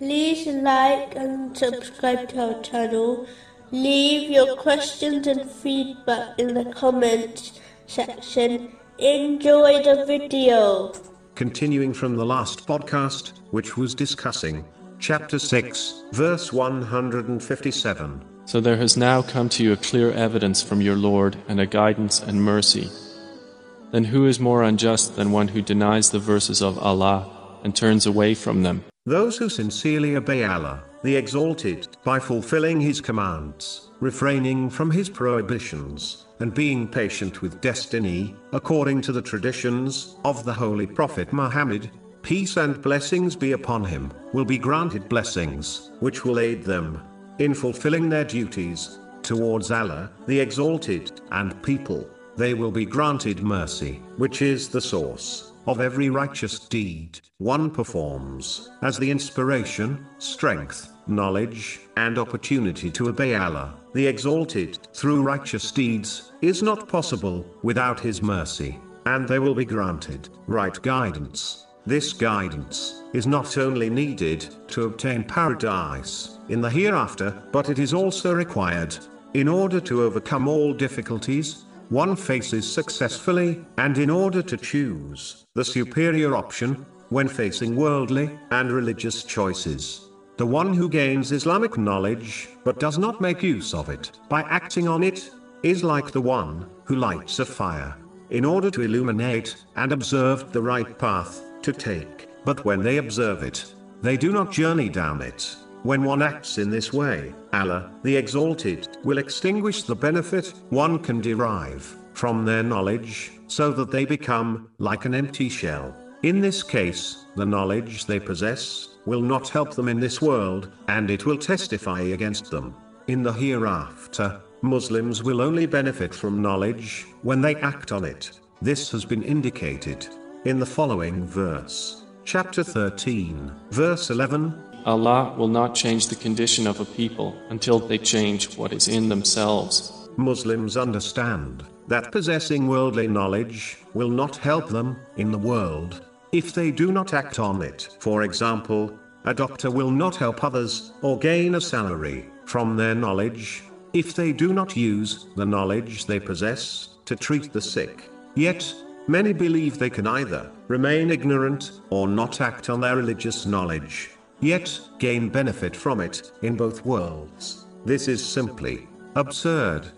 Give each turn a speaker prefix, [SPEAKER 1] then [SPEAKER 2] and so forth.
[SPEAKER 1] like and subscribe to our channel. Leave your questions and feedback in the comments section. Enjoy the video.
[SPEAKER 2] Continuing from the last podcast, which was discussing chapter 6, verse 157.
[SPEAKER 3] So there has now come to you a clear evidence from your Lord and a guidance and mercy. Then who is more unjust than one who denies the verses of Allah and turns away from them?
[SPEAKER 2] Those who sincerely obey Allah, the Exalted, by fulfilling His commands, refraining from His prohibitions, and being patient with destiny, according to the traditions of the Holy Prophet Muhammad, peace and blessings be upon him, will be granted blessings, which will aid them in fulfilling their duties towards Allah, the Exalted, and people. They will be granted mercy, which is the source of every righteous deed one performs, as the inspiration, strength, knowledge, and opportunity to obey Allah, the Exalted, through righteous deeds, is not possible without His mercy, and they will be granted right guidance. This guidance is not only needed to obtain paradise in the hereafter, but it is also required in order to overcome all difficulties one faces successfully, and in order to choose the superior option when facing worldly and religious choices. The one who gains Islamic knowledge but does not make use of it by acting on it is like the one who lights a fire in order to illuminate and observe the right path to take, but when they observe it, they do not journey down it. When one acts in this way, Allah, the Exalted, will extinguish the benefit one can derive from their knowledge, so that they become like an empty shell. In this case, the knowledge they possess will not help them in this world, and it will testify against them. In the hereafter, Muslims will only benefit from knowledge when they act on it. This has been indicated in the following verse. Chapter 13, verse 11
[SPEAKER 3] Allah will not change the condition of a people until they change what is in themselves.
[SPEAKER 2] Muslims understand that possessing worldly knowledge will not help them in the world if they do not act on it. For example, a doctor will not help others or gain a salary from their knowledge if they do not use the knowledge they possess to treat the sick. Yet, many believe they can either remain ignorant or not act on their religious knowledge yet gain benefit from it in both worlds. This is simply absurd.